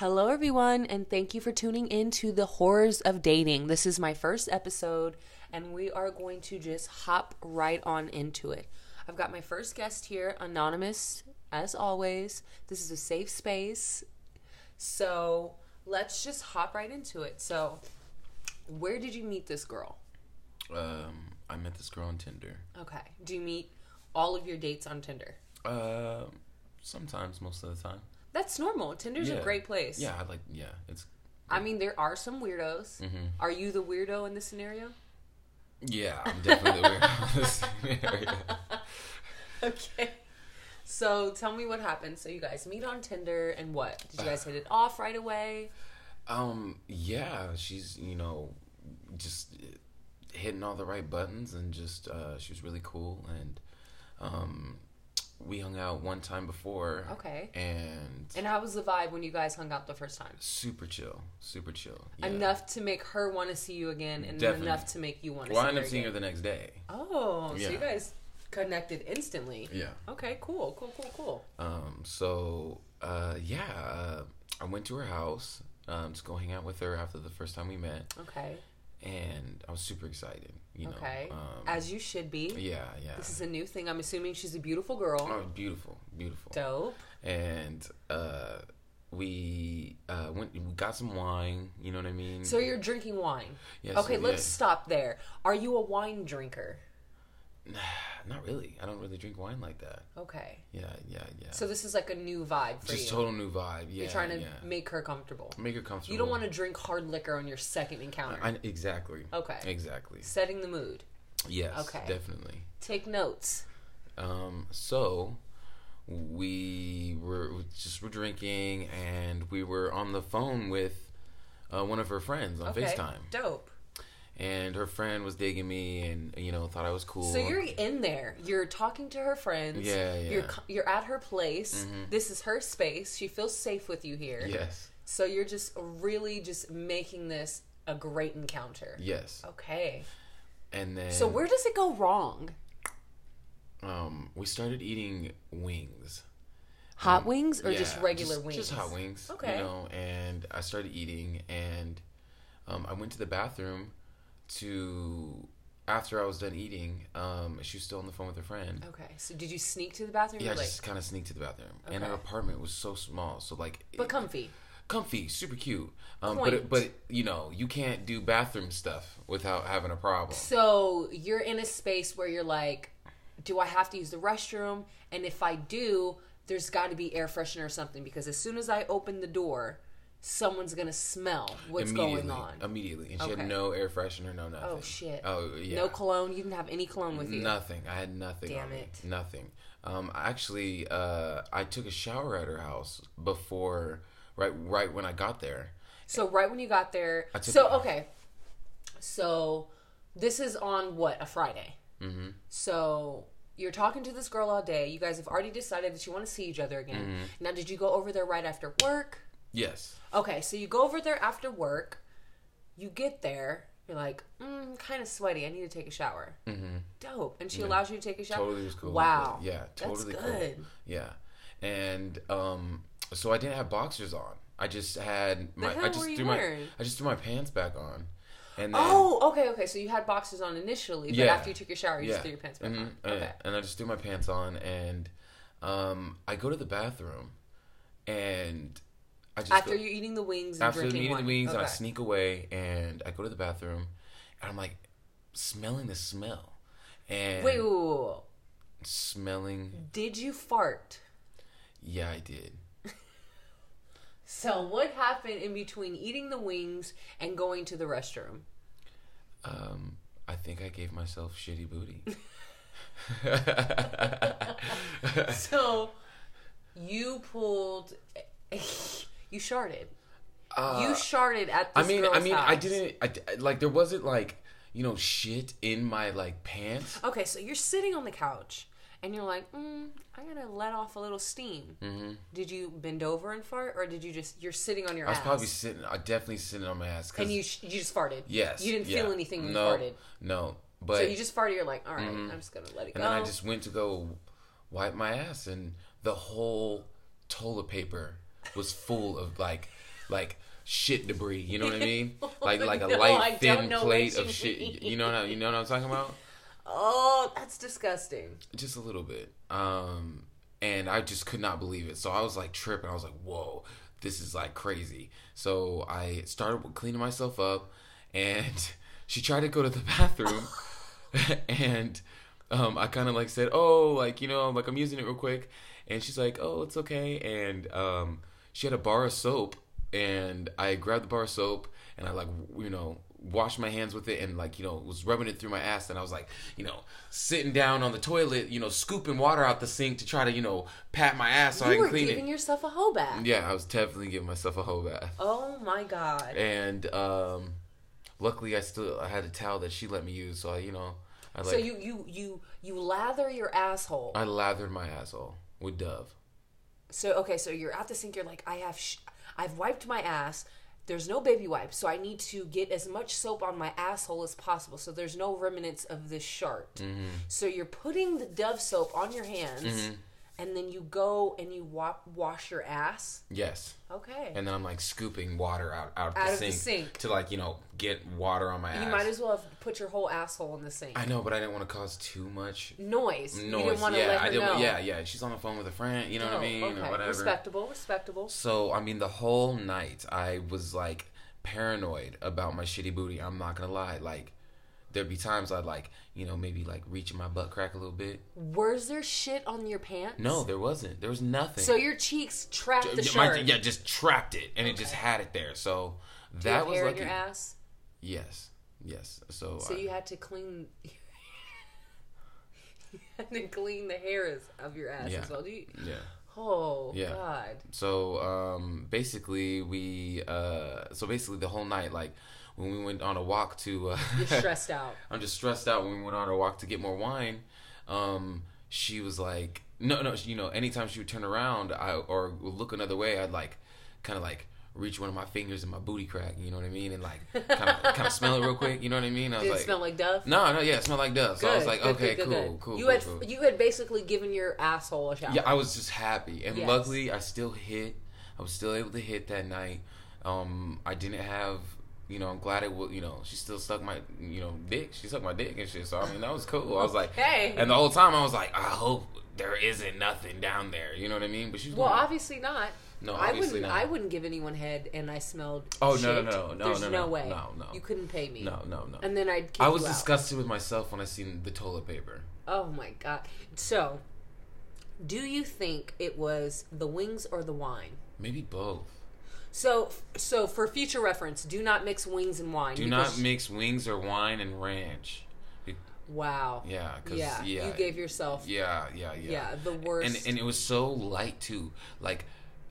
Hello, everyone, and thank you for tuning in to the horrors of dating. This is my first episode, and we are going to just hop right on into it. I've got my first guest here, Anonymous, as always. This is a safe space. So let's just hop right into it. So, where did you meet this girl? Um, I met this girl on Tinder. Okay. Do you meet all of your dates on Tinder? Uh, sometimes, most of the time. That's normal. Tinder's a great place. Yeah, I like. Yeah, it's. I mean, there are some weirdos. Mm-hmm. Are you the weirdo in this scenario? Yeah, I'm definitely weird in this area. Okay. So tell me what happened. So you guys meet on Tinder and what? Did you guys hit it off right away? Um, yeah, she's you know, just hitting all the right buttons, and just uh, she was really cool, and um, we hung out one time before. Okay. And, And how was the vibe when you guys hung out the first time? super chill, super chill. Yeah. Enough to make her want to see you again, and Definitely. enough to make you want to Well, see I ended up seeing her the next day. Oh, so you guys connected instantly. Yeah. Okay, cool, cool, cool, cool. Um, so uh, yeah, uh, I went to her house um, to go hang out with her after the first time we met, Okay, and I was super excited. You know, okay. um, As you should be. yeah, yeah. This is a new thing. I'm assuming she's a beautiful girl. oh, beautiful, beautiful. Dope. And uh, we uh, went, we got some wine. You know what I mean? So you're drinking wine. Yeah, okay, so, let's stop there. Are you a wine drinker? Not really. I don't really drink wine like that. Okay. Yeah, yeah, yeah. So this is like a new vibe for Just you. total new vibe. Yeah, You're trying to yeah. make her comfortable. make her comfortable. You don't want to drink hard liquor on your second encounter. I, exactly. Okay. Exactly. Setting the mood. Yes. Okay. Definitely. Take notes. Um, so we were just were drinking and we were on the phone with uh, one of her friends on Okay. FaceTime. Dope. And her friend was digging me and you know thought I was cool. So you're in there. You're talking to her friends. Yeah, You're yeah. Mm-hmm. you're at her place. This is her space. She feels safe with you here. Yes. So you're just really just making this a great encounter. Yes. Okay. And then So where does it go wrong? um we started eating wings. Hot wings or Yeah, just regular just- wings? Just hot wings. Okay. You know, and I started eating and um, I went to the bathroom to after I was done eating, um, she was still on the phone with her friend. Okay. So did you sneak to the bathroom? Yeah, I like, just kind of sneaked to the bathroom, and her apartment was so small, so like, but comfy. comfy, super cute. Um, but it, but you know, you can't do bathroom stuff without having a problem. So you're in a space where you're like, do I have to use the restroom? And if I do, there's got to be air freshener or something because as soon as I open the door, someone's gonna smell what's going on. immediately, and she Okay. had no air freshener, no nothing. Oh shit. Oh yeah. No cologne. You didn't have any cologne with you. Nothing. I had nothing Damn on me. it. Nothing. Um, actually, uh, I took a shower at her house before, right, right when I got there. So right when you got there, I took so it. okay, so this is on what a Friday. Mm-hmm. So you're talking to this girl all day. You guys have already decided that you want to see each other again. Mm-hmm. Now, did you go over there right after work? Yes. Okay, so you go over there after work. You get there. You're like, mm, kind of sweaty. I need to take a shower. Mm-hmm. Dope. And she allows you to take a shower. Totally was cool. Wow. Yeah. Totally That's cool. good. Yeah. And um, so I didn't have boxers on. I just had my. hell I just were you threw my. wearing? I just threw my pants back on. And then, Oh, okay, okay. So you had boxers on initially, but Yeah. after you took your shower, you yeah. just threw your pants back Mhm. on. And- Okay. And I just threw my pants on, and um, I go to the bathroom, and After go, you're eating the wings and after drinking eating wine. the wings, and I sneak away, and I go to the bathroom, and I'm like smelling the smell, and Wait, wait, wait, wait. smelling. Did you fart? Yeah, I did. So what happened in between eating the wings and going to the restroom? Um, I think I gave myself shitty booty. So you pulled, you sharted. Uh, you sharted at the I mean, I mean, I didn't. I, like, there wasn't like you know shit in my like pants. Okay, so you're sitting on the couch and you're like, mm, I gotta let off a little steam. Mm-hmm. Did you bend over and fart, or did you just you're sitting on your ass? I was ass? probably sitting. I definitely sitting on my ass. and you sh- you just farted. yes, You didn't yeah. feel anything when you farted. No, but So you just farted. You're like, all right, I'm just gonna let it and go. And then I just went to go wipe my ass, and the whole toilet paper was full of like like shit debris. You know what I mean? Like like a No, light thin plate of shit. mean. You know what I, you know what I'm talking about? Oh, that's disgusting. just a little bit. Um, and I just could not believe it. So I was like tripping. I was like, "Whoa, this is like crazy." So I started cleaning myself up, and she tried to go to the bathroom, and um, I kind of like said, "Oh, like you know, like I'm using it real quick," and she's like, "Oh, it's okay," and um, she had a bar of soap, and I grabbed the bar of soap, and I like you know washed my hands with it and like you know was rubbing it through my ass and i was like you know sitting down on the toilet you know scooping water out the sink to try to you know pat my ass so i You can were clean giving yourself a hoe bath. yeah i was definitely giving myself a hoe bath Oh my god. and um luckily i still i had a towel that she let me use so i you know i like so you you you you lather your asshole. i lathered my asshole with dove So okay, so you're at the sink. You're like, I have, sh- I've wiped my ass. There's no baby wipes, so I need to get as much soap on my asshole as possible, so there's no remnants of this shart. Mm-hmm. So you're putting the Dove soap on your hands, and then you go and you wa- wash your ass. yes Okay. and then i'm like scooping water out out, Out the, of the sink sink. to like you know get water on my ass. you ass might as well have put your whole asshole in the sink. i know but i didn't want to cause too much Noise. You noise. didn't want to yeah, let her I didn't. know. Yeah, yeah. She's on the phone with a friend. You know what I Oh, mean, okay. or whatever. Respectable. Respectable. So I mean, the whole night I was like paranoid about my shitty booty. I'm not gonna lie. Like there'd be times I'd like, you know, maybe like reach in my butt crack a little bit. Was there shit on your pants? No, there wasn't. There was nothing. So your cheeks trapped the Yeah, my- shirt. yeah, just trapped it, and it just had it there. So Do you that have was hair in your ass. Yes, yes. So, So I- you had to clean. you had to clean the hairs of your ass Yeah. as well. Do you, yeah. oh Yeah. God. So um, basically, we uh, so basically the whole night, like when we went on a walk to, uh, You're stressed out. I'm just stressed out when we went on a walk to get more wine. Um, she was like, no, no, you know, anytime she would turn around, I or look another way, I'd like, kind of like reach one of my fingers in my booty crack, you know what I mean, and like kind of kind of smell it real quick, you know what I mean? I was Did it like, smell like Dove? no, no, yeah, it smelled like dust. So I was like, Good, okay, good, good, cool, good. cool, You cool, had cool. you had basically given your asshole a shower. Yeah, I was just happy, and Yes. luckily I still hit. I was still able to hit that night. Um, I didn't have, you know, I'm glad it was. You know, she still sucked my, you know, dick. She sucked my dick and shit. So I mean, that was cool. I was like, Hey. and the whole time I was like, I hope there isn't nothing down there. You know what I mean? But she's well, obviously not. No, I obviously wouldn't. not. I wouldn't give anyone head, and I smelled. Oh, no, shit. no, no, no, There's no, no, no, way. no, no. You couldn't pay me. no, no, no. And then I'd. I was disgusted with myself when I seen the toilet paper. Oh my god. So, do you think it was the wings or the wine? Maybe both. So, so for future reference, do not mix wings and wine. Do not mix wings or wine and ranch. Wow. Yeah, Yeah, yeah, you gave yourself. Yeah, yeah, yeah. Yeah, the worst. and and it was so light too. Like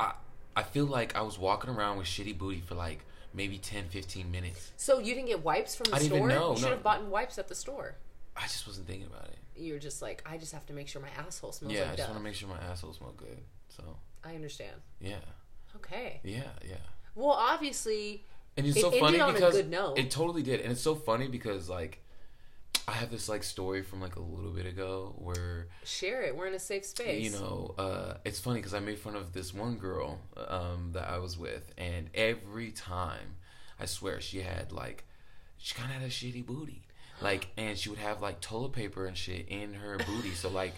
I I feel like I was walking around with shitty booty for like maybe 10, 15 minutes. so you didn't get wipes from the I didn't store? even know, you should no. have bought wipes at the store. I just wasn't thinking about it. You're just like, I just have to make sure my asshole smells good. yeah, I just want to make sure my asshole smells good. So I understand. yeah, Okay. yeah, yeah. Well, obviously, And it's It so funny because it totally did, and it's so funny because like I have this like story from like a little bit ago where share it. We're in a safe space. you know, uh, it's funny because I made fun of this one girl um, that I was with, and every time, I swear, she had like, she kind of had a shitty booty, like, and she would have like toilet paper and shit in her booty. So like,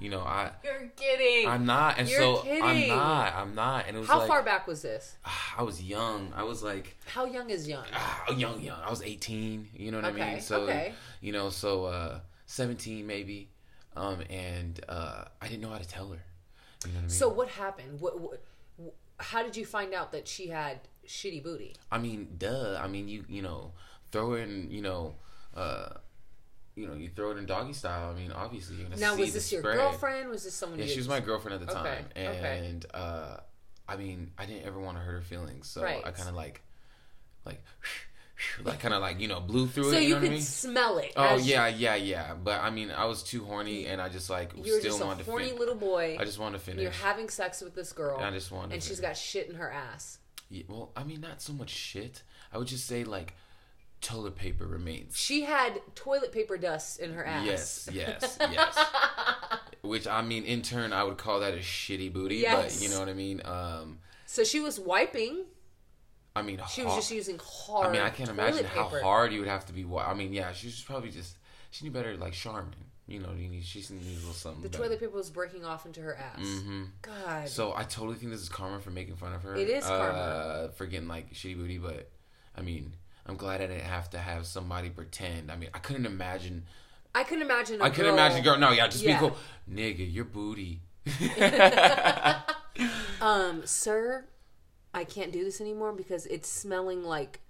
you know, I, You're kidding. I'm not, and You're so I'm not, I'm not, and it was How like, far back was this? I was young. I was like, How young is young? ah, young, young. I was 18. You know what I mean? So, okay. you know, so uh, 17 maybe, um, and uh, I didn't know how to tell her. You know what I mean? So what happened? What, what? How did you find out that she had shitty booty? I mean, duh. I mean, you you know, throw in, you know, uh, you know, you throw it in doggy style. I mean, obviously you're gonna Now, see was this your spread. girlfriend? Was this someone? Yeah, you she was my girlfriend at the Okay, time, okay. and uh, I mean, I didn't ever want to hurt her feelings, so Right. I kind of like, like, like kind of like you know blew through So it. You, you know could I mean? smell it. Oh yeah, yeah, yeah. But I mean, I was too horny, and I just like You were still just a wanted to horny fin- little boy. I just wanted to and you're having sex with this girl. And I just wanted to and she's finish. got shit in her ass. Yeah, well, I mean, not so much shit. I would just say like toilet paper remains. She had toilet paper dust in her ass. Yes, yes, yes. Which I mean, in turn, I would call that a shitty booty. Yes. But you know what I mean. Um, So she was wiping. I mean, She was just using hard. I mean, I can't imagine how hard you would have to be. I mean, yeah, she was probably just she knew better, like Charmin. You know, she needs a little something. the better. toilet paper was breaking off into her ass. Mhm. God. So I totally think this is karma for making fun of her. It is uh, karma. for getting like shitty booty, but I mean, I'm glad I didn't have to have somebody pretend. I mean, I couldn't imagine. I couldn't imagine. I I couldn't imagine, girl. No, yeah, just Yeah. be cool, nigga. Your booty. Um, sir, I can't do this anymore because it's smelling like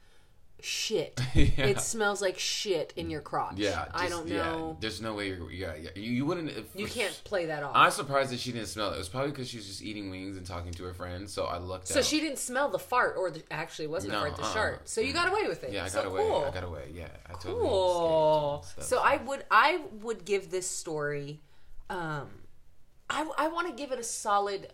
shit. Yeah. It smells like shit in your crotch. Yeah, I don't yeah, know. there's no way you're. Yeah, yeah. You, you wouldn't. If, You can't play that off. I'm surprised that she didn't smell it. It was probably because she was just eating wings and talking to her friends. So I lucked so out. she didn't smell the fart, or the, actually, it wasn't No, fart, the shart. So you got away with it. Yeah, I so got away. Cool. I got away. Yeah, I totally cool. So. I would, I would give this story. Um, I I want to give it a solid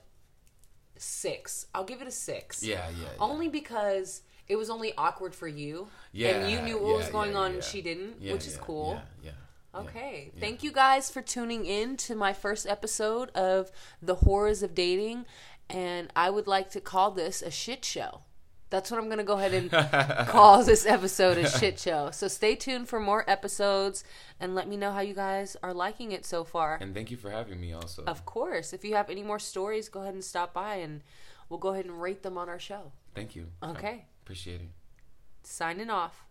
six. I'll give it a six. Yeah, yeah. yeah. Only because it was only awkward for you. Yeah, And you knew what yeah, was going yeah, on and she didn't, which is cool. Yeah, yeah. Okay. yeah. Thank you guys for tuning in to my first episode of The Horrors of Dating. And I would like to call this a shit show. That's what I'm going to go ahead and call this episode a shit show. So stay tuned for more episodes and let me know how you guys are liking it so far. And thank you for having me. Also, Of course, if you have any more stories, go ahead and stop by and we'll go ahead and rate them on our show. thank you. Okay. Appreciate it. Signing off.